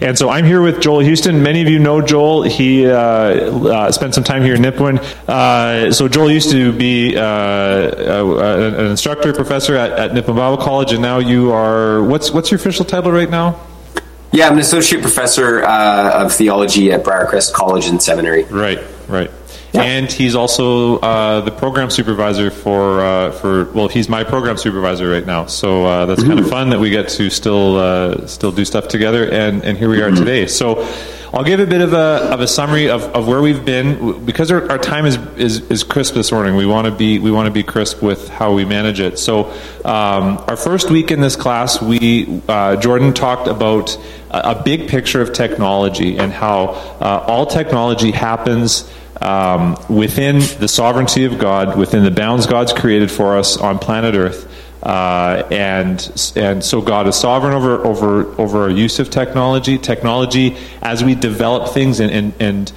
And so I'm here with Joel Houston. Many of you know Joel. He uh, uh, spent some time here in Nipawin. Uh, so Joel used to be uh, uh, an instructor, professor at, at Nipawin Bible College, and now you are. What's what's your official title right now? Yeah, I'm an associate professor uh, of theology at Briarcrest College and Seminary. Right, right. Yeah. And he's also uh, the program supervisor for uh, for well, he's my program supervisor right now. So uh, that's mm-hmm. kind of fun that we get to still uh, still do stuff together. And and here we are mm-hmm. today. So. I'll give a bit of a, of a summary of, of where we've been because our, our time is, is, is crisp this morning. We want to be we want to be crisp with how we manage it. So um, our first week in this class, we uh, Jordan talked about a, a, big picture of technology and how uh, all technology happens um, within the sovereignty of God, within the bounds God's created for us on planet Earth. Uh, and and so God is sovereign over over over our use of technology. Technology, as we develop things and and and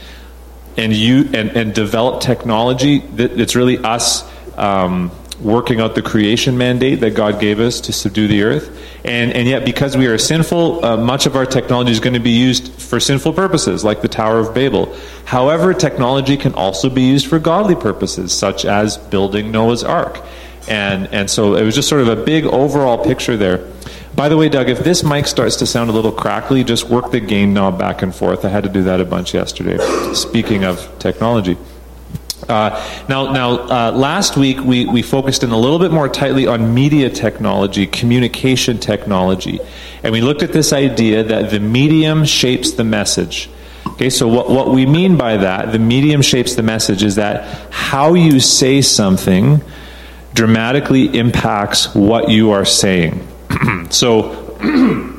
and you and, and develop technology, it's really us um, working out the creation mandate that God gave us to subdue the earth. And, and yet, because we are sinful, uh, much of our technology is going to be used for sinful purposes, like the Tower of Babel. However, technology can also be used for godly purposes, such as building Noah's Ark. And, and so it was just sort of a big overall picture there. By the way, Doug, if this mic starts to sound a little crackly, just work the gain knob back and forth. I had to do that a bunch yesterday. Speaking of technology. Uh, now, now uh, last week we, we focused in a little bit more tightly on media technology, communication technology, and we looked at this idea that the medium shapes the message. Okay, so what, what we mean by that, the medium shapes the message, is that how you say something dramatically impacts what you are saying. so,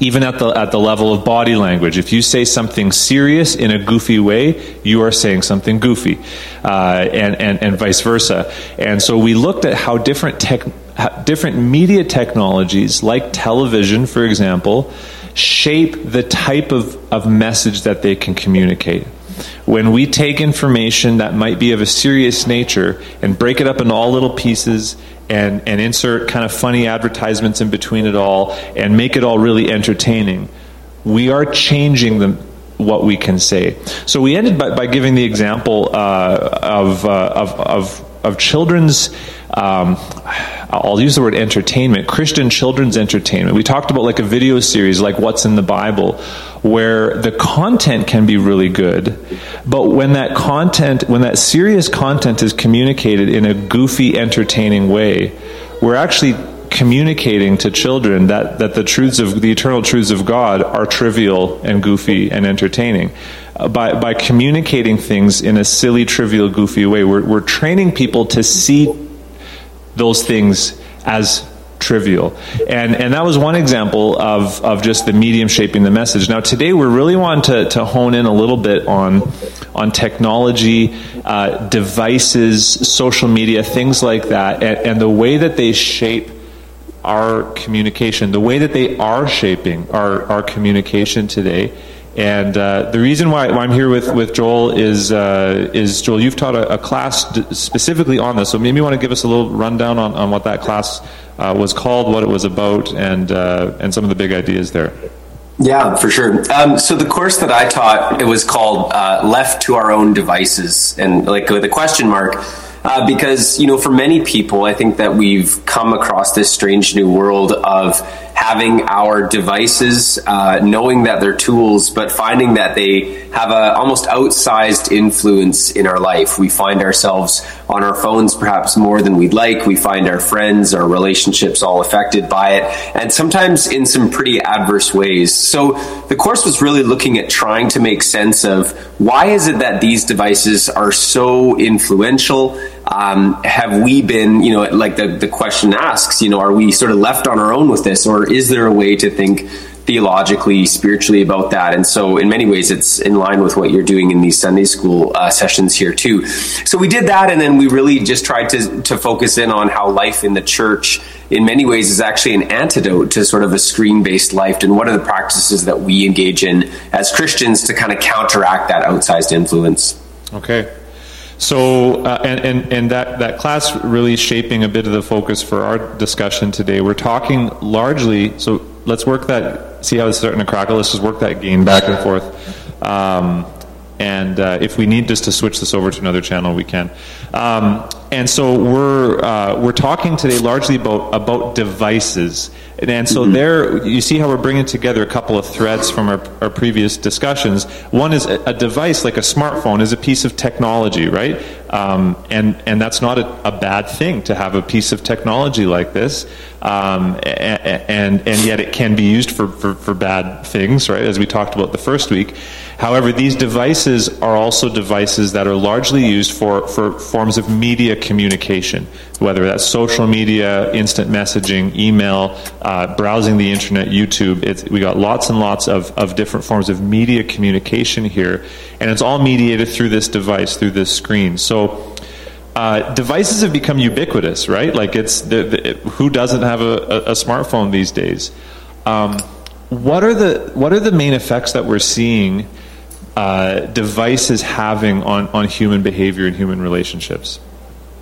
even at the at the level of body language. If you say something serious in a goofy way, you are saying something goofy, uh, and, and and vice versa. And so we looked at how different tech, different media technologies, like television, for example, shape the type of, of message that they can communicate. When we take information that might be of a serious nature and break it up into all little pieces and, and insert kind of funny advertisements in between it all and make it all really entertaining, we are changing the, what we can say. So we ended by, by giving the example uh, of, uh, of, of, of, children's, um, I'll use the word entertainment, Christian children's entertainment. We talked about like a video series like What's in the Bible, where the content can be really good, but when that content, when that serious content is communicated in a goofy, entertaining way, we're actually communicating to children that, that the truths of the eternal truths of God are trivial and goofy and entertaining. Uh, by, by communicating things in a silly, trivial, goofy way, we're, we're training people to see those things as trivial. And, and that was one example of, of just the medium shaping the message. Now, today we're really wanting to, to hone in a little bit on, on technology, uh, devices, social media, things like that, and, and the way that they shape our communication, the way that they are shaping our, our communication today. And uh, the reason why, why, I'm here with, with Joel is, uh, is Joel, you've taught a, a class d- specifically on this, so maybe you want to give us a little rundown on, on what that class uh, was called, what it was about, and, uh, and some of the big ideas there. Yeah, for sure. Um, so the course that I taught, it was called uh, "Left to Our Own Devices," and like with a question mark uh, because you know for many people i think that we've come across this strange new world of having our devices uh, knowing that they're tools but finding that they have a almost outsized influence in our life. We find ourselves on our phones perhaps more than we'd like. We find our friends our relationships all affected by it and sometimes in some pretty adverse ways. So the course was really looking at trying to make sense of why is it that these devices are so influential um, have we been, you know, like the, the question asks, you know, are we sort of left on our own with this, or is there a way to think theologically, spiritually about that? And so, in many ways, it's in line with what you're doing in these Sunday school uh, sessions here too. So we did that, and then we really just tried to to focus in on how life in the church, in many ways, is actually an antidote to sort of a screen based life, and what are the practices that we engage in as Christians to kind of counteract that outsized influence. Okay. So, uh, and, and, and that, that class really shaping a bit of the focus for our discussion today. We're talking largely, so let's work that see how it's starting to crackle. Let's just work that gain back and forth. Um, and uh, if we need just to switch this over to another channel, we can. Um, and so we're uh, we're talking today largely about about devices. And, and so mm-hmm. there, you see how we're bringing together a couple of threads from our, our previous discussions. One is a, a, device like a smartphone is a piece of technology, right? Um, and and that's not a, a, bad thing to have a piece of technology like this. Um, and, and and yet it can be used for, for, for bad things, right? As we talked about the first week. However, these devices are also devices that are largely used for, for forms of media communication, whether that's social media, instant messaging, email, uh, browsing the internet, YouTube. It's, we got lots and lots of, of different forms of media communication here, and it's all mediated through this device, through this screen. So, uh, devices have become ubiquitous, right? Like it's the, the, who doesn't have a, a, a smartphone these days? Um, what are the what are the main effects that we're seeing uh, devices having on, on human behavior and human relationships?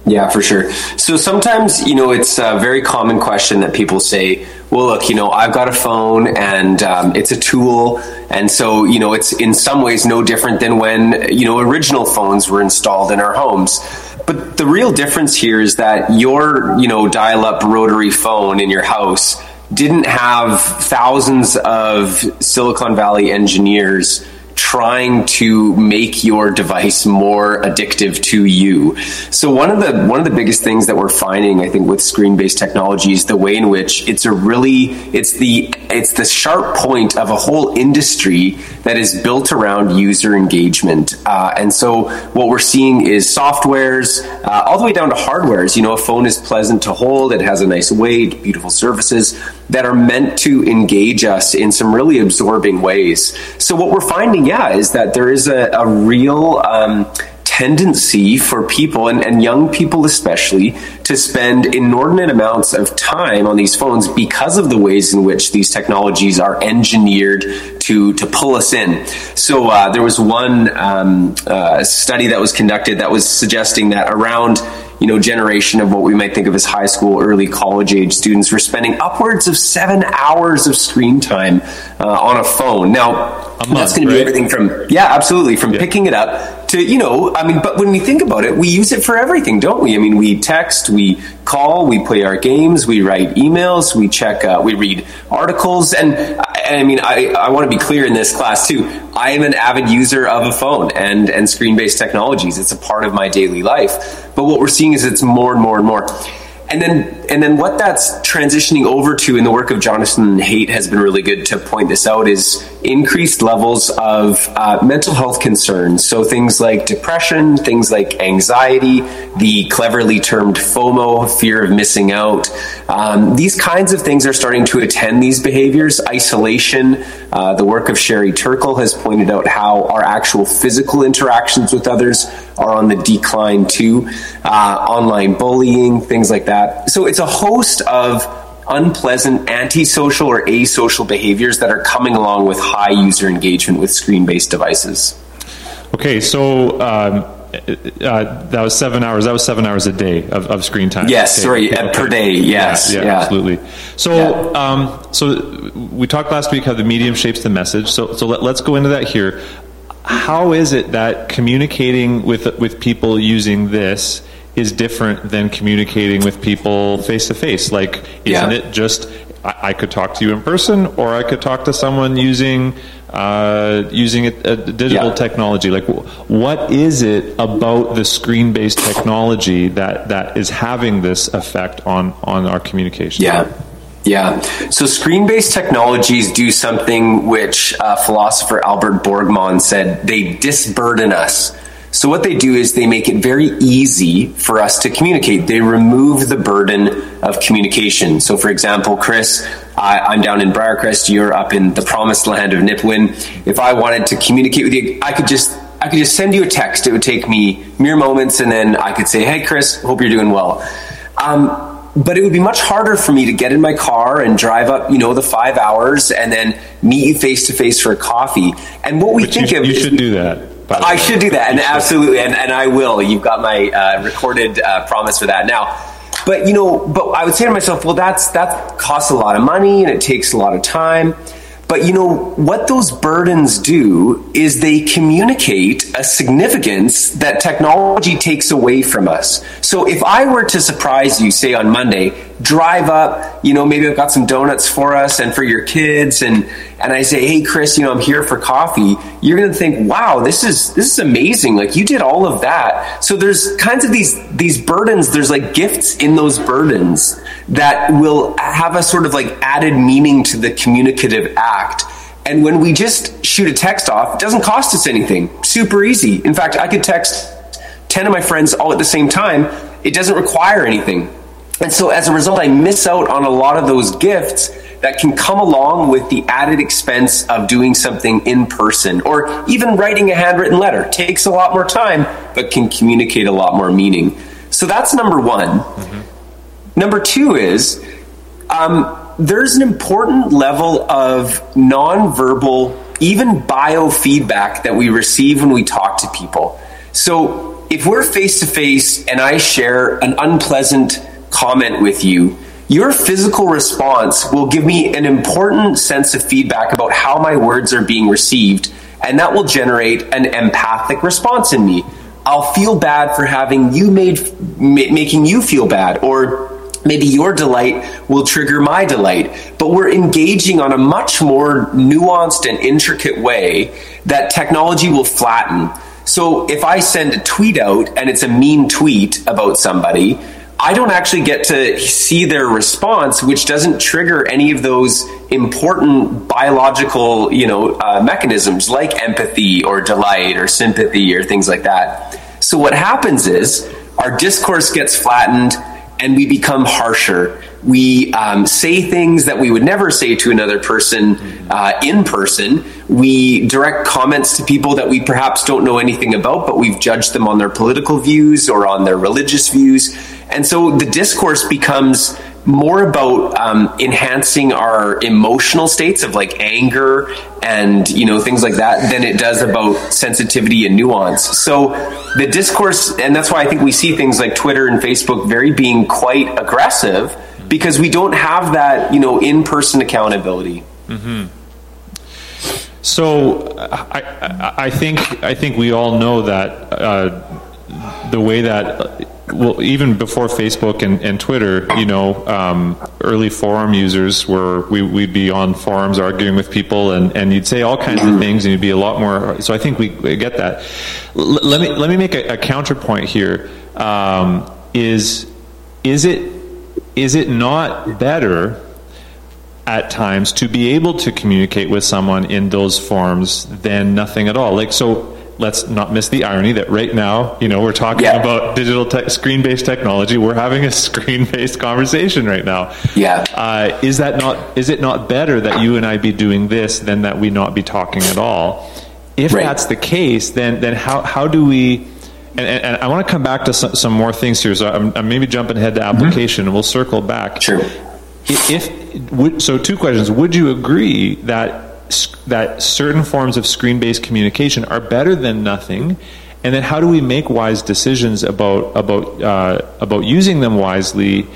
Yeah, for sure. So sometimes, you know, it's a very common question that people say, well, look, you know, I've got a phone and um, it's a tool. And so, you know, it's in some ways no different than when, you know, original phones were installed in our homes. But the real difference here is that your, you know, dial up rotary phone in your house didn't have thousands of Silicon Valley engineers trying to make your device more addictive to you. So one of the one of the biggest things that we're finding, I think, with screen-based technology is the way in which it's a really it's the it's the sharp point of a whole industry that is built around user engagement. Uh, and so what we're seeing is softwares uh, all the way down to hardwares. You know, a phone is pleasant to hold; it has a nice weight, beautiful surfaces that are meant to engage us in some really absorbing ways. So what we're finding, yeah, is that there is a, a real um, tendency for people and, and, young people especially to spend inordinate amounts of time on these phones because of the ways in which these technologies are engineered to to pull us in. So uh, there was one um, uh, study that was conducted that was suggesting that around you know generation of what we might think of as high school, early college age students were spending upwards of seven hours of screen time uh, on a phone. Now month, that's going to be everything from yeah, absolutely, from yeah. picking it up to you know, I mean, but when we think about it, we use it for everything, don't we? I mean, we text, we call, we play our games, we write emails, we check, uh, we read articles, and I mean, I, I want to be clear in this class too. I am an avid user of a phone and and screen based technologies. It's a part of my daily life. But what we're seeing is it's more and more and more and then and then what that's transitioning over to in the work of Jonathan Haidt has been really good to point this out is increased levels of uh, mental health concerns. So things like depression, things like anxiety, the cleverly termed FOMO, fear of missing out. Um, these kinds of things are starting to attend these behaviors. Isolation. Uh, the work of Sherry Turkle has pointed out how our actual physical interactions with others are on the decline too. Uh, online bullying, things like that. So it's a host of unpleasant antisocial or asocial behaviors that are coming along with high user engagement with screen based devices. Okay, so. Um, uh, that was seven hours. That was seven hours a day of, of screen time. Yes, okay. sorry, okay. per day. Yes, yeah, yeah, yeah. absolutely. So, yeah. Um, so we talked last week how the medium shapes the message. So, so let, us go into that here how is it that communicating with with people using this is different than communicating with people face to face? Like, isn't yeah. it just I, I, could talk to you in person, or I could talk to someone using uh, using a, a digital yeah. technology? Like, what is it about the screen based technology that that is having this effect on on our communication? Yeah. Yeah. So screen based technologies do something which uh, philosopher Albert Borgmann said they disburden us. So what they do is they make it very easy for us to communicate. They remove the burden of communication. So for example, Chris, I, am down in Briarcrest, you're up in the promised land of Nipawin. If I wanted to communicate with you, I could just I could just send you a text. It would take me mere moments, and then I could say, "Hey, Chris, hope you're doing well." Um, but it would be much harder for me to get in my car and drive up, you know, the five hours and then meet you face to face for a coffee. And what we but think you, of, you should do that. I should do that, and absolutely, and, and I will. You've got my uh, recorded uh, promise for that now. But you know, but I would say to myself, well, that's that costs a lot of money and it takes a lot of time. But you know, what those burdens do is they communicate a significance that technology takes away from us. So if I were to surprise you, say on Monday, drive up, you know, maybe I've got some donuts for us and for your kids and and I say, "Hey Chris, you know, I'm here for coffee." You're going to think, "Wow, this is this is amazing. Like you did all of that." So there's kinds of these these burdens, there's like gifts in those burdens that will have a sort of like added meaning to the communicative act. And when we just shoot a text off, it doesn't cost us anything. Super easy. In fact, I could text 10 of my friends all at the same time. It doesn't require anything. And so as a result, I miss out on a lot of those gifts that can come along with the added expense of doing something in person or even writing a handwritten letter. Takes a lot more time, but can communicate a lot more meaning. So that's number one. Mm-hmm. Number two is um, there's an important level of nonverbal, even biofeedback that we receive when we talk to people. So if we're face to face and I share an unpleasant comment with you, your physical response will give me an important sense of feedback about how my words are being received, and that will generate an empathic response in me. I'll feel bad for having you made ma- making you feel bad, or maybe your delight will trigger my delight. But we're engaging on a much more nuanced and intricate way that technology will flatten. So if I send a tweet out and it's a mean tweet about somebody, I don't actually get to see their response, which doesn't trigger any of those important biological, you know, uh, mechanisms like empathy or delight or sympathy or things like that. So what happens is our discourse gets flattened and we become harsher. We um, say things that we would never say to another person uh, in person. We direct comments to people that we perhaps don't know anything about, but we've judged them on their political views or on their religious views. And so the discourse becomes more about um, enhancing our emotional states of like anger and you know things like that than it does about sensitivity and nuance so the discourse and that's why i think we see things like twitter and facebook very being quite aggressive because we don't have that you know in-person accountability mm-hmm. so I, I think i think we all know that uh, the way that well, even before Facebook and, and Twitter, you know, um, early forum users were we, would be on forums arguing with people, and, and you'd say all kinds of things, and you'd be a lot more. So I think we, we get that. L- let me let me make a, a counterpoint here. Um, is is it is it not better at times to be able to communicate with someone in those forms than nothing at all? Like so let's not miss the irony that right now, you know, we're talking yeah. about digital te- screen-based technology. We're having a screen-based conversation right now. Yeah. Uh, is that not? Is it not better that you and I be doing this than that we not be talking at all? If right. that's the case, then then how how do we? And, and, and I want to come back to some, some, more things here. So I'm, I'm maybe jumping ahead to mm-hmm. application, mm-hmm. and we'll circle back. Sure. If, if so, two questions. Would you agree that that certain forms of screen-based communication are better than nothing and then how do we make wise decisions about about uh, about using them wisely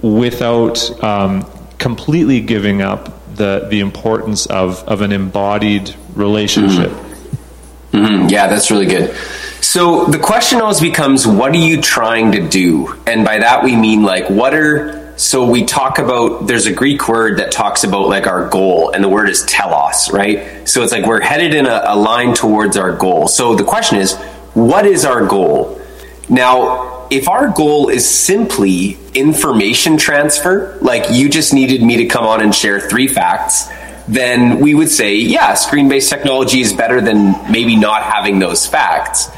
without um, completely giving up the the importance of of an embodied relationship mm-hmm. Mm-hmm. yeah that's really good so the question always becomes what are you trying to do and by that we mean like what are so we talk about there's a Greek word that talks about like our goal, and the word is telos, right? So it's like we're headed in a, a line towards our goal. So the question is, what is our goal? Now, if our goal is simply information transfer, like you just needed me to come on and share three facts, then we would say, yeah, screen based technology is better than maybe not having those facts.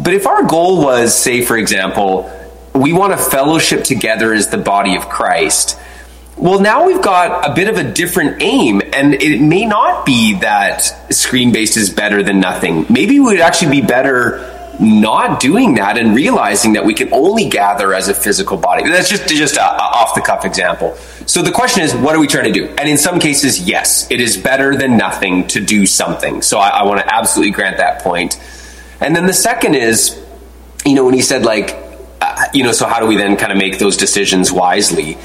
But if our goal was, say, for example, we want to fellowship together as the body of Christ. Well, now we've got a bit of a different aim, and it may not be that screen based is better than nothing. Maybe it would actually be better not doing that and realizing that we can only gather as a physical body. That's just just a, off the cuff example. So the question is, what are we trying to do? And in some cases, yes, it is better than nothing to do something. So I, I want to absolutely grant that point. And then the second is, you know, when he said like uh, you know, so how do we then kind of make those decisions wisely?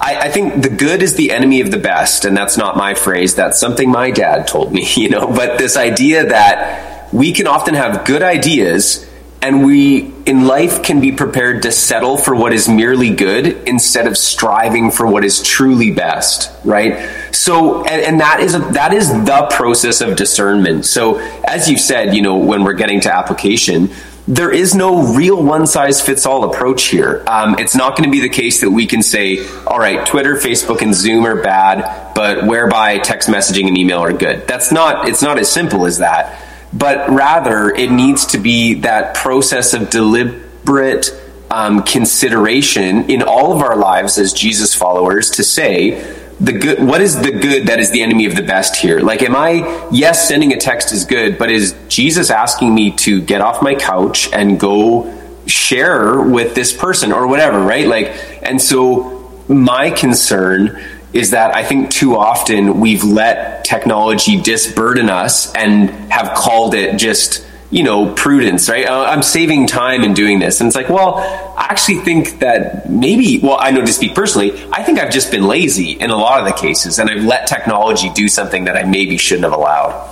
I, I, think the good is the enemy of the best, and that's not my phrase. That's something my dad told me, you know. But this idea that we can often have good ideas, and we in life can be prepared to settle for what is merely good instead of striving for what is truly best, right? So, and, and that is a, that is the process of discernment. So, as you said, you know, when we're getting to application there is no real one size fits all approach here. Um, it's not going to be the case that we can say, all right, Twitter, Facebook, and Zoom are bad, but whereby text messaging and email are good. That's not, it's not as simple as that. But rather, it needs to be that process of deliberate um, consideration in all of our lives as Jesus followers to say, the good what is the good that is the enemy of the best here? Like am i yes sending a text is good but is jesus asking me to get off my couch and go share with this person or whatever right? Like and so my concern is that i think too often we've let technology disburden us and have called it just you know, prudence, right? Uh, I'm saving time in doing this. And it's like, well, I actually think that maybe, well, I know to speak personally, I think I've just been lazy in a lot of the cases and I've let technology do something that I maybe shouldn't have allowed.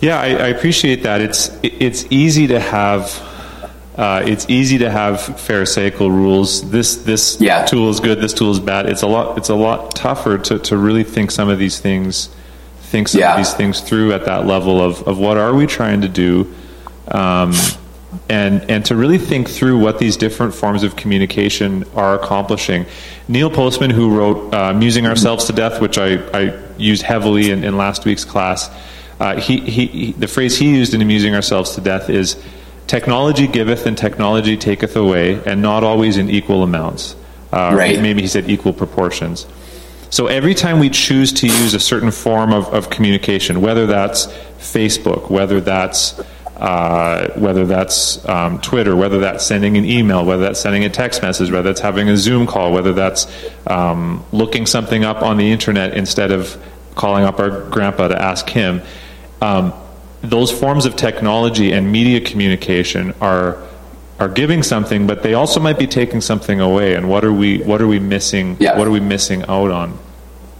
Yeah, I, I appreciate that. It's it's easy to have uh, it's easy to have pharisaical rules. This this yeah. tool is good. This tool is bad. It's a lot. It's a lot tougher to, to really think some of these things think some yeah. of these things through at that level of, of what are we trying to do um, and and to really think through what these different forms of communication are accomplishing. Neil Postman, who wrote uh, "Amusing Ourselves to Death," which I, I used heavily in, in last week's class, uh, he, he, he, the phrase he used in "Amusing Ourselves to Death" is "Technology giveth and technology taketh away, and not always in equal amounts." Uh, right. Maybe he said equal proportions. So every time we choose to use a certain form of, of communication, whether that's Facebook, whether that's uh, whether that's um, Twitter, whether that's sending an email, whether that's sending a text message, whether that's having a Zoom call, whether that's um, looking something up on the internet instead of calling up our grandpa to ask him. Um, those forms of technology and media communication are are giving something, but they also might be taking something away. And what are we what are we missing? Yeah. What are we missing out on?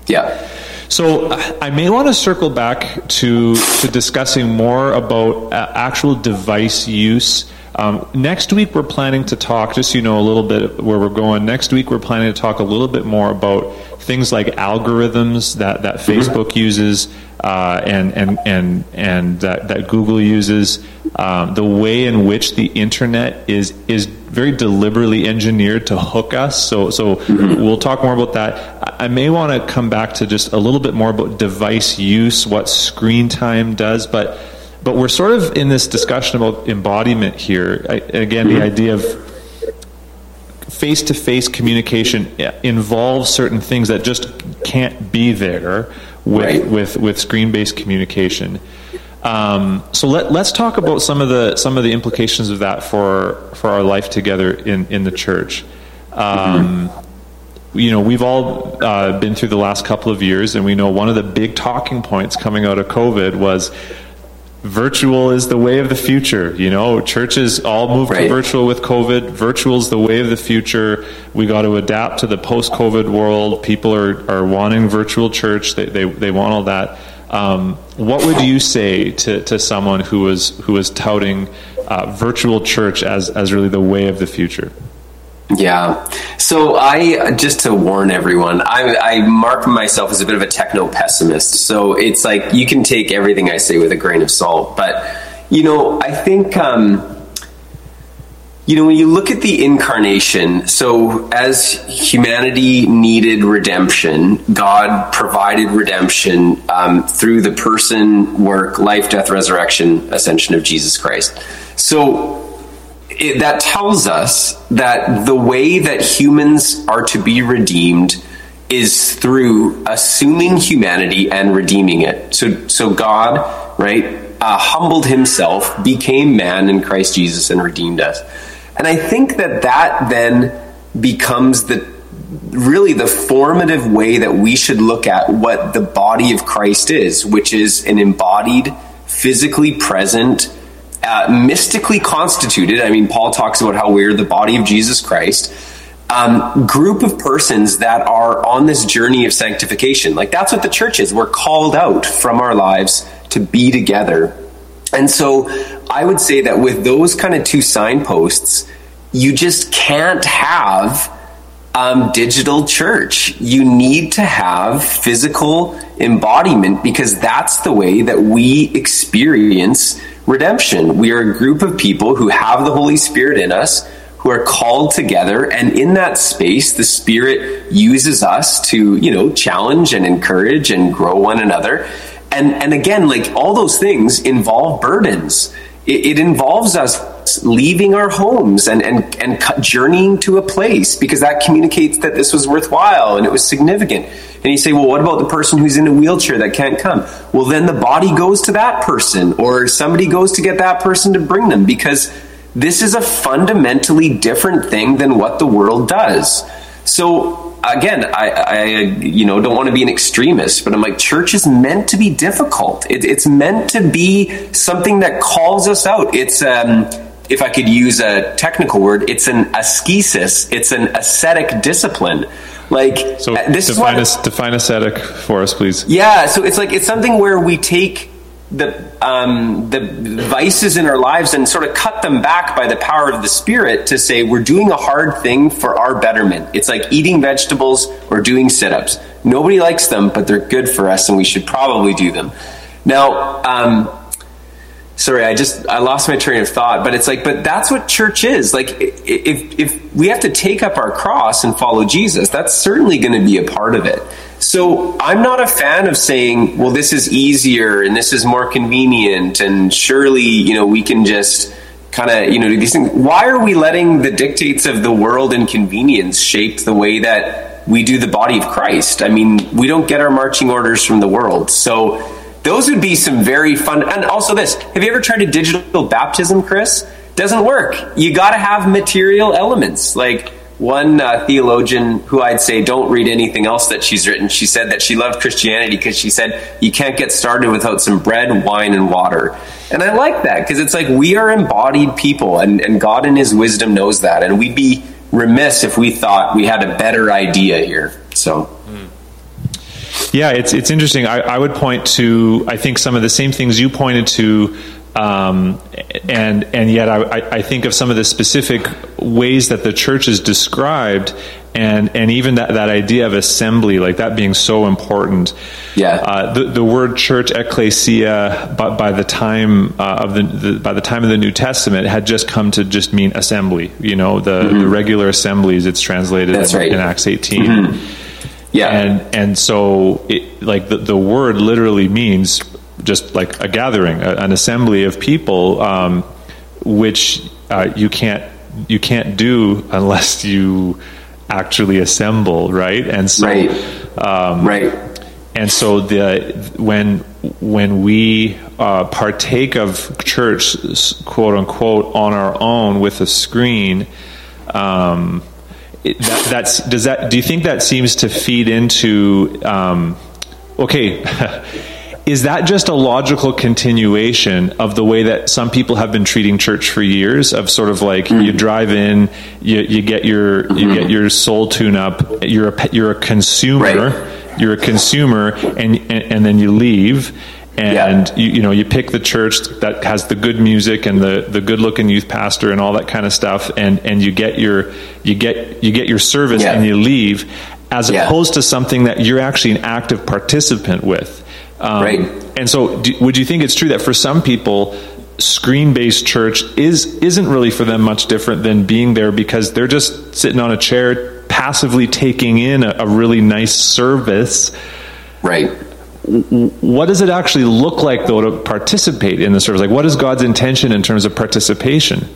Yeah. So I may want to circle back to to discussing more about uh, actual device use. Um, next week we're planning to talk, just so you know a little bit where we're going. Next week we're planning to talk a little bit more about things like algorithms that, that mm-hmm. Facebook uses uh, and and and and that, that Google uses, um, the way in which the internet is is very deliberately engineered to hook us. So so mm-hmm. we'll talk more about that. I may want to come back to just a little bit more about device use, what screen time does, but but we're sort of in this discussion about embodiment here. I, again, mm-hmm. the idea of face to face communication involves certain things that just can't be there with right. with, with screen based communication. Um, so let, us talk about some of the some of the implications of that for for our life together in in the church. Um, mm-hmm. You know, we've all uh, been through the last couple of years, and we know one of the big talking points coming out of COVID was virtual is the way of the future. You know, churches all moved right. to virtual with COVID. Virtual is the way of the future. We got to adapt to the post-COVID world. People are, are wanting virtual church. They, they, they want all that. Um, what would you say to, to someone who was who was touting uh, virtual church as, as really the way of the future? Yeah. So I just to warn everyone, I, I mark myself as a bit of a techno pessimist. So it's like you can take everything I say with a grain of salt, but you know, I think um, you know when you look at the incarnation. So as humanity needed redemption, God provided redemption um, through the person, work, life, death, resurrection, ascension of Jesus Christ. So it, that tells us that the way that humans are to be redeemed is through assuming humanity and redeeming it. So, so God, right, uh, humbled himself, became man in Christ Jesus, and redeemed us. And I think that that then becomes the really the formative way that we should look at what the body of Christ is, which is an embodied, physically present, uh, mystically constituted. I mean, Paul talks about how we're the body of Jesus Christ. um, group of persons that are on this journey of sanctification. Like that's what the church is. We're called out from our lives to be together. And so I would say that with those kind of two signposts, you just can't have um, digital church. You need to have physical embodiment because that's the way that we experience redemption. We are a group of people who have the Holy Spirit in us, who are called together, and in that space, the Spirit uses us to, you know, challenge and encourage and grow one another. And and again, like all those things involve burdens. It, it involves us leaving our homes and, and, and journeying to a place because that communicates that this was worthwhile and it was significant. And you say, well, what about the person who's in a wheelchair that can't come? Well, then the body goes to that person or somebody goes to get that person to bring them because this is a fundamentally different thing than what the world does. So again, I, I, you know don't want to be an extremist, but I'm like church is meant to be difficult. It, it's meant to be something that calls us out. It's um, if I could use a technical word, it's an ascesis. It's an ascetic discipline. Like so, this define, is what, define ascetic for us, please. Yeah, so it's like it's something where we take the um, the vices in our lives and sort of cut them back by the power of the spirit to say we're doing a hard thing for our betterment. It's like eating vegetables or doing sit-ups. Nobody likes them, but they're good for us, and we should probably do them. Now, um, sorry, I just I lost my train of thought. But it's like, but that's what church is. Like, if if we have to take up our cross and follow Jesus, that's certainly going to be a part of it. So I'm not a fan of saying, well, this is easier and this is more convenient, and surely you know we can just kind of you know do these things. Why are we letting the dictates of the world and convenience shape the way that we do the body of Christ? I mean, we don't get our marching orders from the world, so those would be some very fun. And also, this have you ever tried a digital baptism, Chris? Doesn't work. You got to have material elements. Like one uh, theologian who I'd say don't read anything else that she's written, she said that she loved Christianity because she said you can't get started without some bread, wine, and water. And I like that because it's like we are embodied people, and, and God in His wisdom knows that. And we'd be remiss if we thought we had a better idea here. So. Yeah, it's it's interesting. I, I, would point to I think some of the same things you pointed to, um, and and yet I, I think of some of the specific ways that the church is described, and and even that, that idea of assembly, like that being so important. Yeah. Uh, the the word church, ecclesia, but by the time uh, of the, the, by the time of the New Testament, had just come to just mean assembly. You know, the, mm-hmm. the regular assemblies. It's translated in, right. in, Acts 18 mm-hmm. Yeah. And and so it, like the, the word literally means just like a gathering, a, an assembly of people, um, which uh, you can't you can't do unless you actually assemble, right? And so, right, um, right. And so the when when we uh, partake of church, quote unquote, on our own with a screen. Um, that, that's does that do you think that seems to feed into um, okay is that just a logical continuation of the way that some people have been treating church for years of sort of like mm-hmm. you drive in you, you get your mm-hmm. you get your soul tune up you're a you're a consumer right. you're a consumer and, and and then you leave and yeah. you, you know you pick the church that has the good music and the, the good looking youth pastor and all that kind of stuff and and you get your you get you get your service yeah. and you leave as yeah. opposed to something that you're actually an active participant with um, right. and so do, would you think it's true that for some people screen based church is isn't really for them much different than being there because they're just sitting on a chair passively taking in a, a really nice service? Right. What does it actually look like though to participate in the service? Like what is god's intention in terms of participation?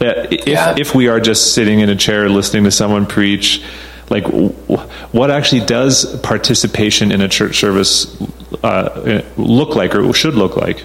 If, yeah. if we are just sitting in a chair listening to someone preach like what actually does participation in a church service uh, look like or should look like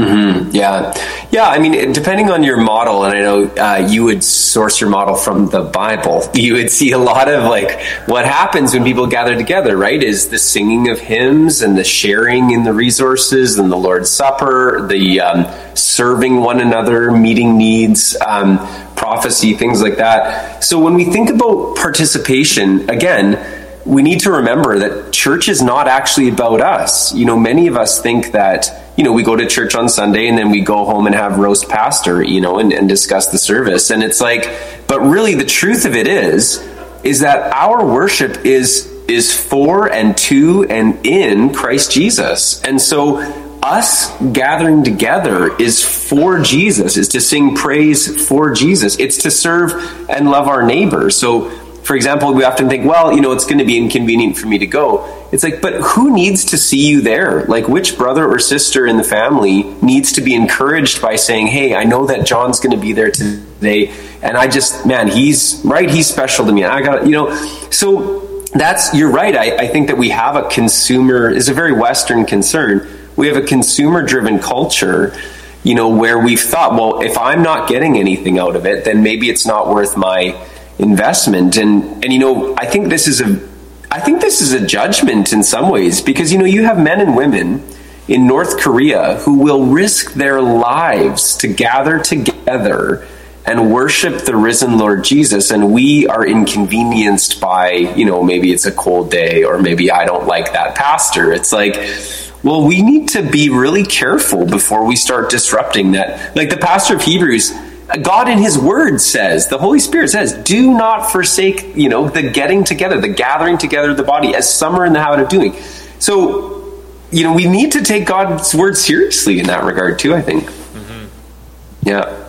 Mm-hmm. Yeah, yeah. I mean, depending on your model, and I know uh, you would source your model from the Bible. You would see a lot of like what happens when people gather together. Right? Is the singing of hymns and the sharing in the resources and the Lord's Supper, the um, serving one another, meeting needs. Um, prophecy, things like that. So when we think about participation, again, we need to remember that church is not actually about us. You know, many of us think that, you know, we go to church on Sunday and then we go home and have roast pastor, you know, and, and discuss the service. And it's like, but really the truth of it is, is that our worship is is for and to and in Christ Jesus. And so us gathering together is for Jesus, is to sing praise for Jesus. It's to serve and love our neighbor. So, for example, we often think, well, you know, it's going to be inconvenient for me to go. It's like, but who needs to see you there? Like, which brother or sister in the family needs to be encouraged by saying, hey, I know that John's going to be there today. And I just, man, he's right. He's special to me. I got, you know, so that's you're right. I, I think that we have a consumer is a very Western concern. We have a consumer driven culture, you know, where we've thought, well, if I'm not getting anything out of it, then maybe it's not worth my investment. And and you know, I think this is a I think this is a judgment in some ways because you know you have men and women in North Korea who will risk their lives to gather together and worship the risen Lord Jesus, and we are inconvenienced by, you know, maybe it's a cold day or maybe I don't like that pastor. It's like, well, we need to be really careful before we start disrupting that. Like the pastor of Hebrews, God in his word says, the Holy Spirit says, do not forsake, you know, the getting together, the gathering together of the body, as some are in the habit of doing. So, you know, we need to take God's word seriously in that regard too, I think. Mm-hmm. Yeah.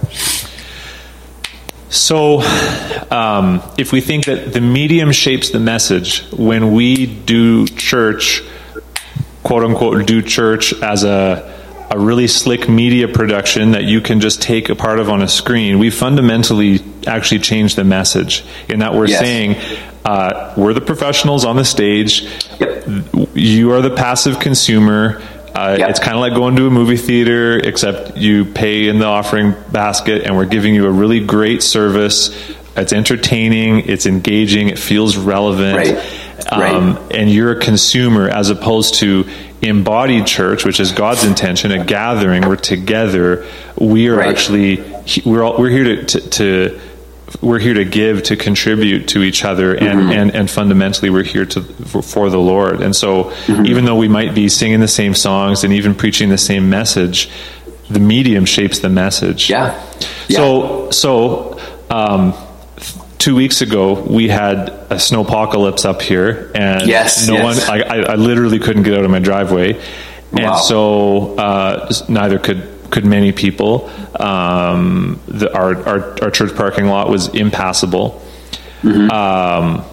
So, um, if we think that the medium shapes the message, when we do church, quote unquote, do church as a a really slick media production that you can just take a part of on a screen, we fundamentally actually change the message in that we're yes. saying uh, we're the professionals on the stage, yep. you are the passive consumer. Uh, yep. It's kind of like going to a movie theater, except you pay in the offering basket, and we're giving you a really great service. It's entertaining, it's engaging, it feels relevant. Right. Um, right. And you're a consumer as opposed to embodied church, which is God's intention, a gathering. We're together. We are right. actually we're all, we're here to, to, to we're here to give, to contribute to each other, and, mm-hmm. and, and fundamentally we're here to for, for the Lord. And so, mm-hmm. even though we might be singing the same songs and even preaching the same message, the medium shapes the message. Yeah. yeah. So so. Um, two weeks ago we had a snowpocalypse up here and yes, no yes. one I, I, literally couldn't get out of my driveway and wow. so uh, neither could could many people. Um, the, our, our, our church parking lot was impassable. Mm-hmm. Um,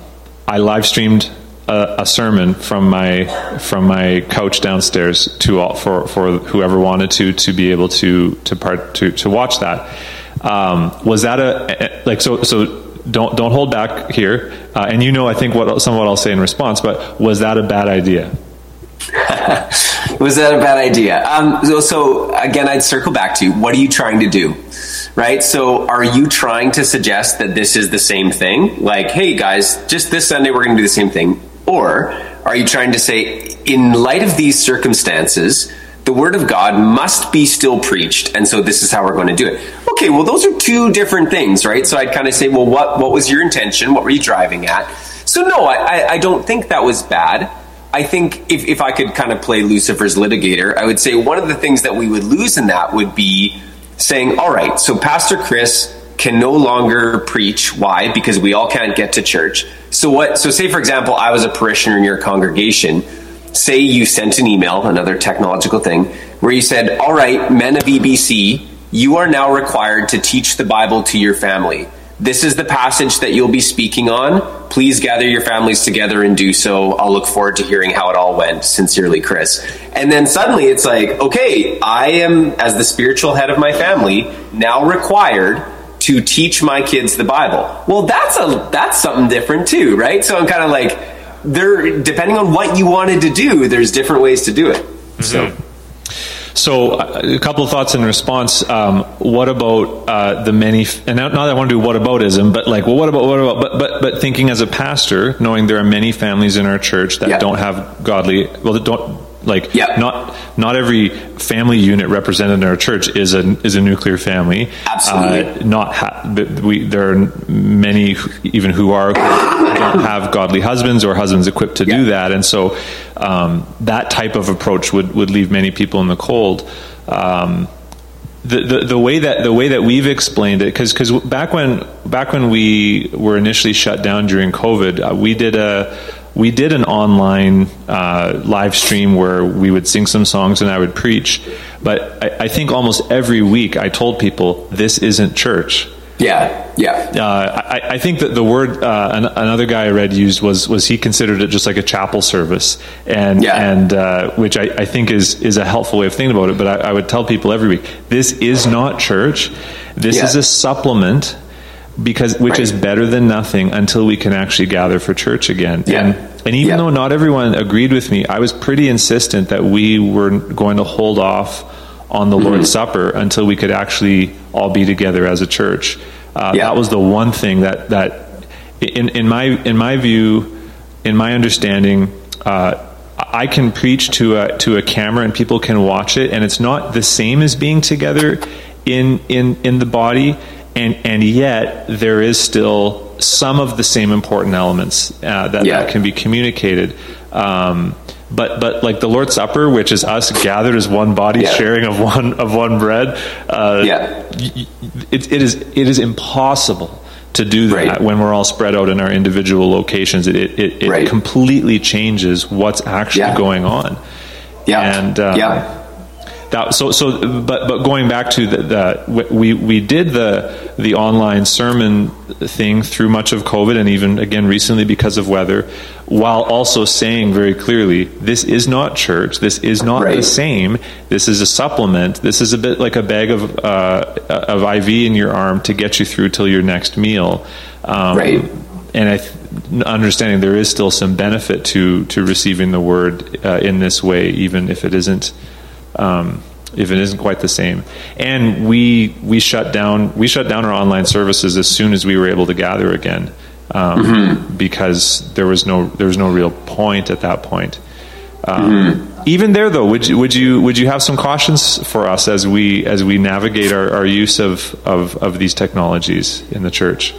I live streamed a, a, sermon from my from my couch downstairs to all, for for whoever wanted to to be able to to part to to watch that. Um, was that a like so so don't don't hold back here. Uh, and you know, I think what some of what I'll say in response. But was that a bad idea? was that a bad idea? Um, so, so again, I'd circle back to you. what are you trying to do? Right? So are you trying to suggest that this is the same thing? Like, hey guys, just this Sunday we're going to do the same thing. Or are you trying to say, in light of these circumstances, the word of God must be still preached, and so this is how we're going to do it. Okay, well, those are two different things, right? So I'd kind of say, well, what what was your intention? What were you driving at? So no, I, I don't think that was bad. I think if, if I could kind of play Lucifer's litigator, I would say one of the things that we would lose in that would be saying, all right, so Pastor Chris can no longer preach. Why? Because we all can't get to church. So what, so say for example, I was a parishioner in your congregation. Say you sent an email, another technological thing, where you said, all right, men of EBC, you are now required to teach the Bible to your family. This is the passage that you'll be speaking on. Please gather your families together and do so. I'll look forward to hearing how it all went. Sincerely, Chris. And then suddenly it's like, okay, I am, as the spiritual head of my family, now required to teach my kids the Bible. Well, that's a that's something different too, right? So I'm kind of like, there, depending on what you wanted to do, there's different ways to do it. Mm-hmm. So. So, uh, a couple of thoughts in response. Um, what about uh, the many? And not, not that I want to do what aboutism, but like, well, what about what about? But but but thinking as a pastor, knowing there are many families in our church that yeah. don't have godly, well, that don't Like Yeah. not not every family unit represented in our church is a is a nuclear family. Absolutely. Uh, not ha- we there are many even who are who don't have godly husbands or husbands equipped to do that, and so um, that type of approach would would leave many people in the cold. Um, the, the, the way that the way that we've explained it because because back when back when we were initially shut down during COVID, uh, we did a we did an online uh, live stream where we would sing some songs and I would preach. But I, I think almost every week I told people this isn't church. Yeah, yeah, Uh, I, I think that the word uh, an, another guy I read used was was he considered it just like a chapel service, and Yeah. and uh, which I, I think is is a helpful way of thinking about it. But I, I would tell people every week this is not church. This Yeah. is a supplement because which Right. is better than nothing until we can actually gather for church again. Yeah. And and even Yeah. though not everyone agreed with me, I was pretty insistent that we were going to hold off on the Mm-hmm. Lord's Supper until we could actually all be together as a church. Uh, Yeah. That was the one thing that that in in my in my view, in my understanding. Uh, I can preach to a to a camera and people can watch it, and it's not the same as being together in in in the body, and and yet there is still some of the same important elements uh, that, Yeah. that can be communicated. Um, but but like the Lord's Supper, which is us gathered as one body, Yeah. sharing of one of one bread. Uh, Yeah. it, it is it is impossible to do that Right. when we're all spread out in our individual locations. It it, it, Right. completely changes what's actually Yeah. going on. yeah, And, uh, yeah, That, so so but but going back to the, the we we did the the online sermon thing through much of COVID and even again recently because of weather, while also saying very clearly this is not church, this is not Right. the same, this is a supplement, this is a bit like a bag of uh, of IV in your arm to get you through till your next meal. Um, Right. And I. Th- understanding there is still some benefit to to receiving the word uh, in this way, even if it isn't um, if it isn't quite the same. And we we shut down we shut down our online services as soon as we were able to gather again, um, because there was no there was no real point at that point. Um, Even there, though, would you would you would you have some cautions for us as we as we navigate our, our use of, of, of these technologies in the church?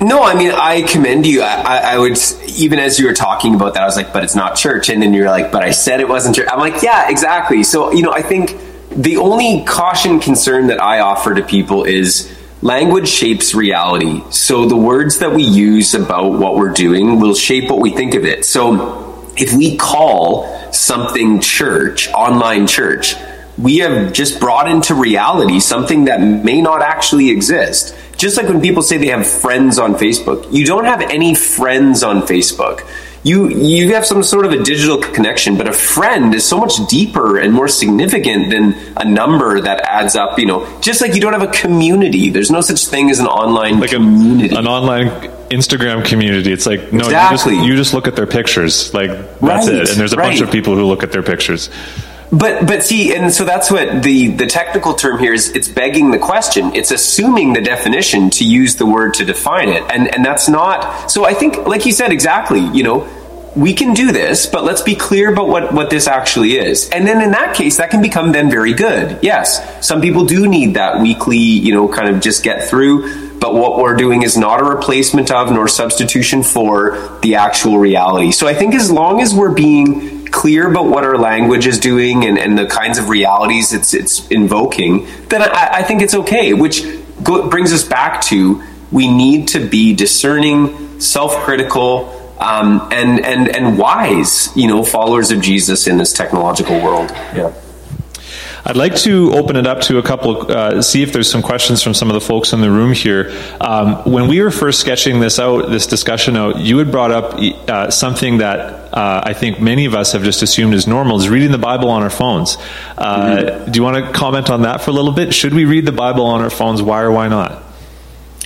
No, I mean, I commend you. I, I, I would, even as you were talking about that, I was like, but it's not church. And then you're like, but I said it wasn't church. I'm like, yeah, exactly. So, you know, I think the only caution concern that I offer to people is language shapes reality. So the words that we use about what we're doing will shape what we think of it. So if we call something church, online church, we have just brought into reality something that may not actually exist. Just like when people say they have friends on Facebook, you don't have any friends on Facebook. You you have some sort of a digital connection, but a friend is so much deeper and more significant than a number that adds up. You know, just like you don't have a community. There's no such thing as an online Like a, community. an online Instagram community. It's like no, Exactly. you, just, you just look at their pictures. Like that's Right, it. And there's a bunch of people who look at their pictures. But but see, and so that's what the the technical term here is. It's begging the question. It's assuming the definition to use the word to define it, and and that's not. So I think, like you said, exactly. You know, we can do this, but let's be clear about what what this actually is. And then in that case, that can become then very good. Yes, some people do need that weekly, you know, kind of just get through. But what we're doing is not a replacement of nor substitution for the actual reality. So I think as long as we're being clear about what our language is doing and, and the kinds of realities it's it's invoking, then I, I think it's okay. Which go, brings us back to we need to be discerning, self-critical, um, and and and wise. You know, followers of Jesus in this technological world. Yeah. I'd like to open it up to a couple, uh, see if there's some questions from some of the folks in the room here. Um, when we were first sketching this out, this discussion out, you had brought up uh, something that uh, I think many of us have just assumed is normal, is reading the Bible on our phones. Uh, Mm-hmm. Do you want to comment on that for a little bit? Should we read the Bible on our phones? Why or why not?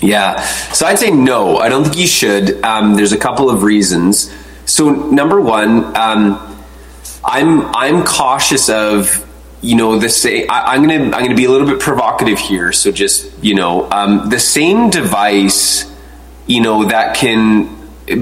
Yeah. So I'd say no. I don't think you should. Um, there's a couple of reasons. So number one, um, I'm I'm cautious of you know the same. I, I'm gonna I'm gonna be a little bit provocative here. So just you know um, the same device, you know that can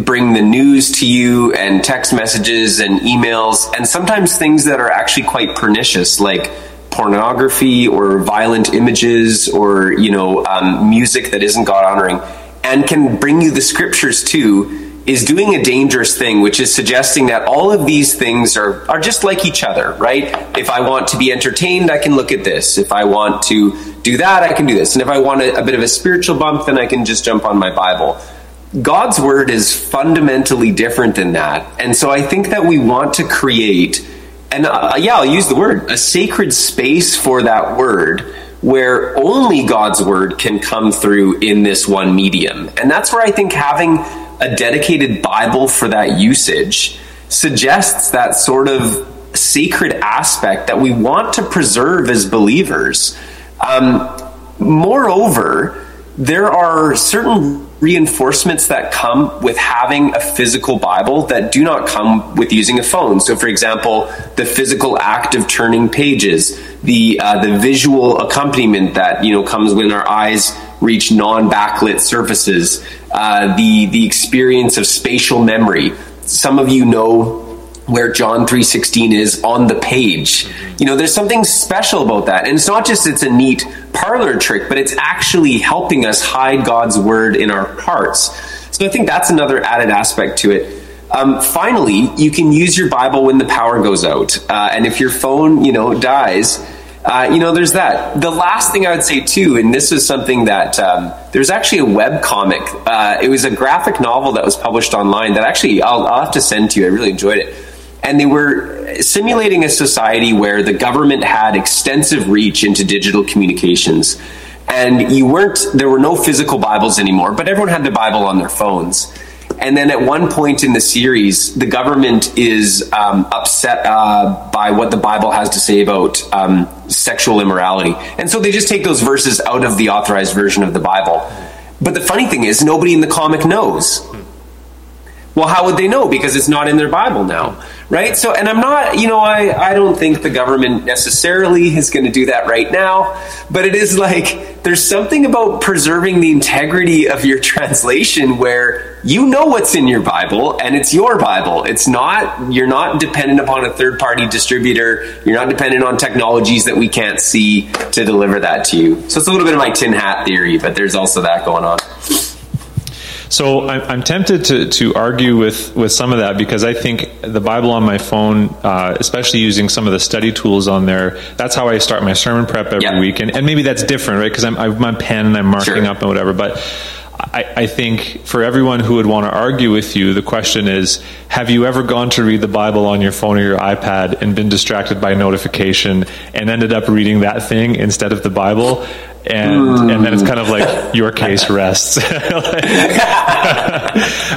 bring the news to you and text messages and emails and sometimes things that are actually quite pernicious like pornography or violent images or you know um, music that isn't god honoring and can bring you the scriptures too is doing a dangerous thing, which is suggesting that all of these things are, are just like each other, right? If I want to be entertained, I can look at this. If I want to do that, I can do this. And if I want a, a bit of a spiritual bump, then I can just jump on my Bible. God's word is fundamentally different than that. And so I think that we want to create, and uh, yeah, I'll use the word, a sacred space for that word where only God's word can come through in this one medium. And that's where I think having a dedicated Bible for that usage suggests that sort of sacred aspect that we want to preserve as believers. Um, moreover, there are certain reinforcements that come with having a physical Bible that do not come with using a phone. So, for example, the physical act of turning pages, the uh, the visual accompaniment that you know comes when our eyes reach non-backlit surfaces, uh, the the experience of spatial memory. Some of you know where John 3:16 is on the page. You know, there's something special about that. And it's not just it's a neat parlor trick, but it's actually helping us hide God's word in our hearts. So I think that's another added aspect to it. Um, finally, you can use your Bible when the power goes out, uh, and if your phone, you know, dies, uh, you know, there's that. The last thing I would say too, and this was something that um, there's actually a web comic. Uh, it was a graphic novel that was published online that actually I'll, I'll have to send to you. I really enjoyed it. And they were simulating a society where the government had extensive reach into digital communications. And you weren't, there were no physical Bibles anymore, but everyone had the Bible on their phones. And then at one point in the series, the government is um, upset uh, by what the Bible has to say about um, sexual immorality. And so they just take those verses out of the authorized version of the Bible. But the funny thing is, nobody in the comic knows. Well, how would they know? Because it's not in their Bible now, right? So, and I'm not, you know, I, I don't think the government necessarily is going to do that right now, but it is like there's something about preserving the integrity of your translation where you know what's in your Bible and it's your Bible. It's not, you're not dependent upon a third party distributor. You're not dependent on technologies that we can't see to deliver that to you. So it's a little bit of my tin hat theory, but there's also that going on. So I'm, I'm, tempted to, to argue with, with some of that because I think the Bible on my phone, uh, especially using some of the study tools on there, that's how I start my sermon prep every yep. week. And, and maybe that's different, right? Because I'm, I'm on pen and I'm marking sure. up and whatever. But I, I, think for everyone who would want to argue with you, the question is Have you ever gone to read the Bible on your phone or your iPad and been distracted by a notification and ended up reading that thing instead of the Bible? And mm. and then it's kind of like your case rests. uh,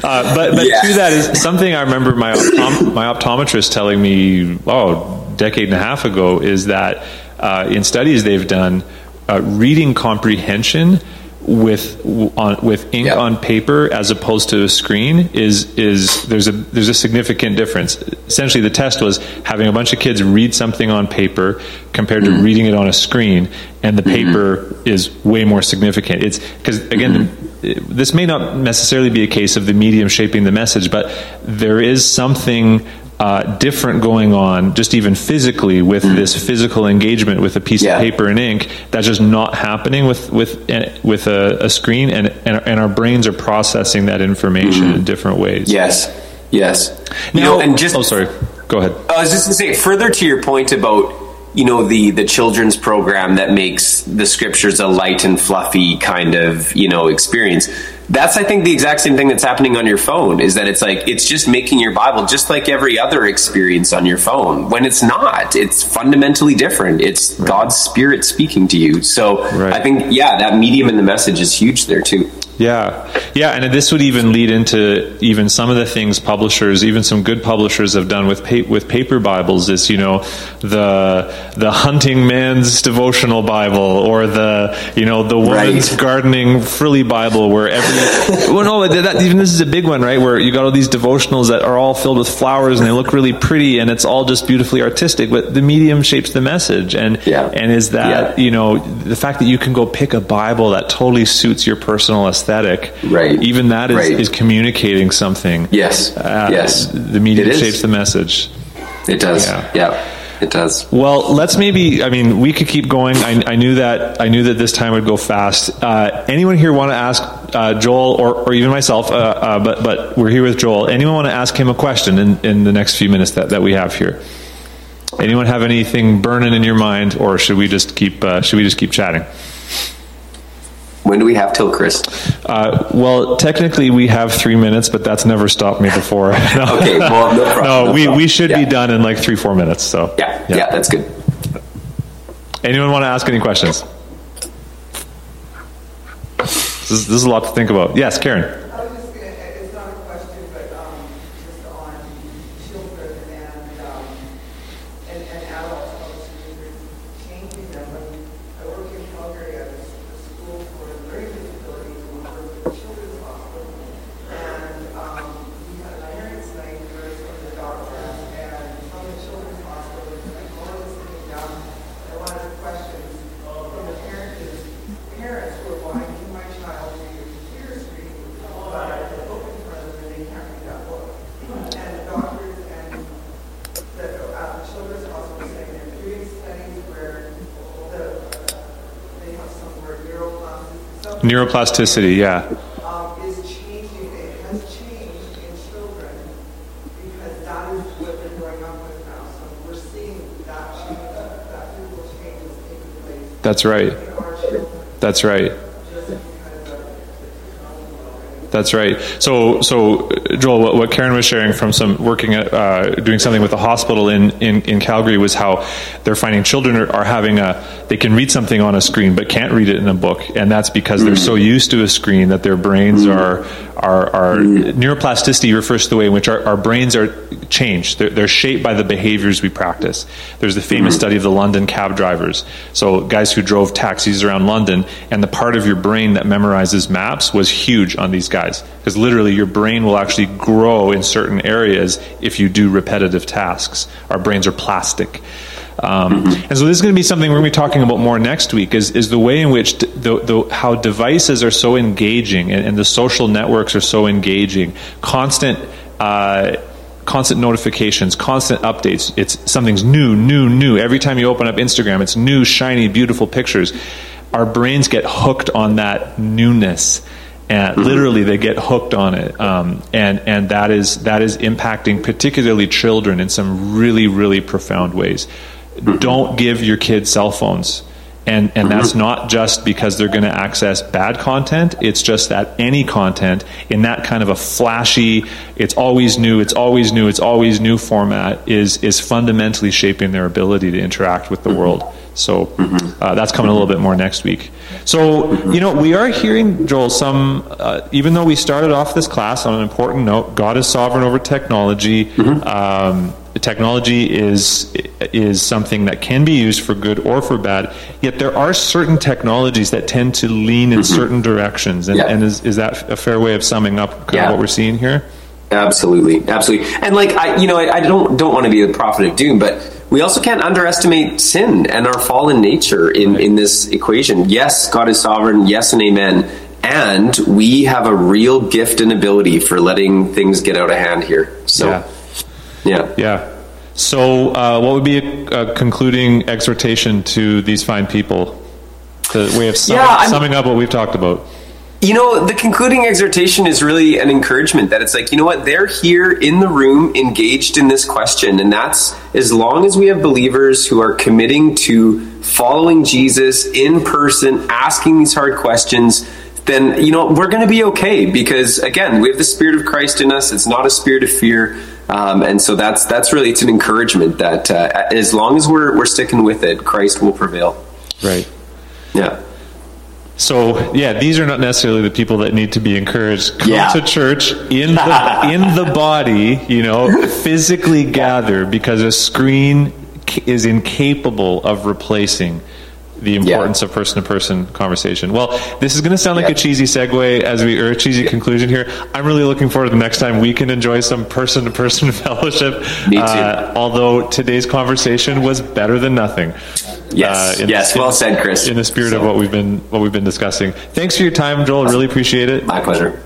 but but yeah. to that is something I remember my optom- my optometrist telling me oh decade and a half ago is that uh, in studies they've done uh, reading comprehension with on with ink yep. on paper as opposed to a screen is is there's a there's a significant difference. Essentially, the test was having a bunch of kids read something on paper compared mm-hmm. to reading it on a screen, and the mm-hmm. paper mm-hmm. is way more significant. It's because again. Mm-hmm. This may not necessarily be a case of the medium shaping the message, but there is something uh, different going on, just even physically, with mm. this physical engagement with a piece yeah. of paper and ink. That's just not happening with with eh, with a, a screen, and, and, and our brains are processing that information mm. in different ways. Yes, yes. You now, know, and just oh, sorry. Go ahead. I was just going to say further to your point about you know the the children's program that makes the scriptures a light and fluffy kind of you know experience that's I think the exact same thing that's happening on your phone is that it's like it's just making your Bible just like every other experience on your phone. When it's not, it's fundamentally different. It's right. God's spirit speaking to you. So right. I think yeah, that medium in the message is huge there too. Yeah, yeah, and this would even lead into even some of the things publishers, even some good publishers, have done with pa- with paper Bibles. Is you know the the hunting man's devotional Bible or the you know the woman's right. gardening frilly Bible, where every well no that, even this is a big one right where you got all these devotionals that are all filled with flowers and they look really pretty and it's all just beautifully artistic, but the medium shapes the message and yeah. and is that yeah. you know the fact that you can go pick a Bible that totally suits your personal aesthetic aesthetic, Right. even that is, Right. is communicating something. Yes. Uh, yes. The media shapes the message. It does. Yeah. Yeah. It does. Well, let's maybe. I mean, we could keep going. I, I knew that. I knew that this time would go fast. Uh, anyone here want to ask uh, Joel or, or even myself? Uh, uh, but but we're here with Joel. Anyone want to ask him a question in, in the next few minutes that, that we have here? Anyone have anything burning in your mind, or should we just keep uh, should we just keep chatting? When do we have till, Chris? Uh, well, technically, we have three minutes, but that's never stopped me before. no, Okay. Well, no problem. no, no we, problem. we should be done in like three four minutes. So Yeah. Yeah. That's good. Anyone want to ask any questions? This is, this is a lot to think about. Yes, Karen. I was just gonna, it's not a question, but, um, just on children and, um, and, and adults, obviously, they're changing them. When I work in Calgary at a s- a school for learning disabilities, and we work with the children's hospital. And, um, we had a parents' night where it's from the doctors and from the children's hospital, and like, one was sitting down, and one of the questions from the parent is, parents were why can my child read a computer screen, but I have a book in front of them and they can't read that book. And the doctors and the, uh, the children's hospital saying they're doing studies where the, they have some word neuroplasticity, yeah. um, is changing, it has changed in children because that is what they're growing up with now. So we're seeing that change, that physical change is taking place That's right. in our children That's right. just because of the technology already. That's right. So, so Joel, what, what Karen was sharing from some working at uh, doing something with a hospital in, in, in Calgary was how they're finding children are, are having a they can read something on a screen but can't read it in a book, and that's because they're so used to a screen that their brains are are, are neuroplasticity refers to the way in which our, our brains are changed. They're, they're shaped by the behaviors we practice. There's the famous study of the London cab drivers. So guys who drove taxis around London, and the part of your brain that memorizes maps was huge on these guys because literally your brain will actually grow in certain areas if you do repetitive tasks. Our brains are plastic. Um, and so this is going to be something we're going to be talking about more next week is, is the way in which d- the, the, how devices are so engaging and, and the social networks are so engaging constant uh, constant notifications constant updates. It's something's new new new. Every time you open up instagram it's new shiny beautiful pictures. Our brains get hooked on that newness. And literally they get hooked on it. Um, and and that is that is impacting particularly children in some really really profound ways. Don't give your kids cell phones and and that's not just because they're going to access bad content it's just that any content in that kind of a flashy it's always new it's always new it's always new format is is fundamentally shaping their ability to interact with the world. So uh, that's coming a little bit more next week. So you know we are hearing joel some uh, even though we started off this class on an important note god is sovereign over technology. Um, technology is is something that can be used for good or for bad. Yet there are certain technologies that tend to lean in mm-hmm. certain directions, and, Yeah. and is, is that a fair way of summing up kind Yeah. of what we're seeing here? Absolutely, absolutely. And like I, you know, I, I don't don't want to be the prophet of doom, but we also can't underestimate sin and our fallen nature in in this equation. Yes, God is sovereign. Yes, and amen. And we have a real gift and ability for letting things get out of hand here. So, Yeah. Yeah. Yeah. So, uh, what would be a, a concluding exhortation to these fine people? The way of summing, Yeah, summing up what we've talked about. You know, the concluding exhortation is really an encouragement that it's like, you know what, they're here in the room engaged in this question. And that's as long as we have believers who are committing to following Jesus in person, asking these hard questions, then, you know, we're going to be okay because, again, we have the Spirit of Christ in us. It's not a spirit of fear. Um, and so that's that's really it's an encouragement that uh, as long as we're we're sticking with it, Christ will prevail. Right. Yeah. So yeah, these are not necessarily the people that need to be encouraged. Come Yeah. to church in the in the body, you know, physically gather because a screen is incapable of replacing the importance of person to person conversation. Well, this is going to sound like Yeah. a cheesy segue as we or a cheesy conclusion here. I'm really looking forward to the next time we can enjoy some person to person fellowship. Me too. Uh, although today's conversation was better than nothing. Yes. in Yes, the- well said, Chris. In the spirit of what we've been what we've been discussing. Thanks for your time, Joel. Really appreciate it. My pleasure.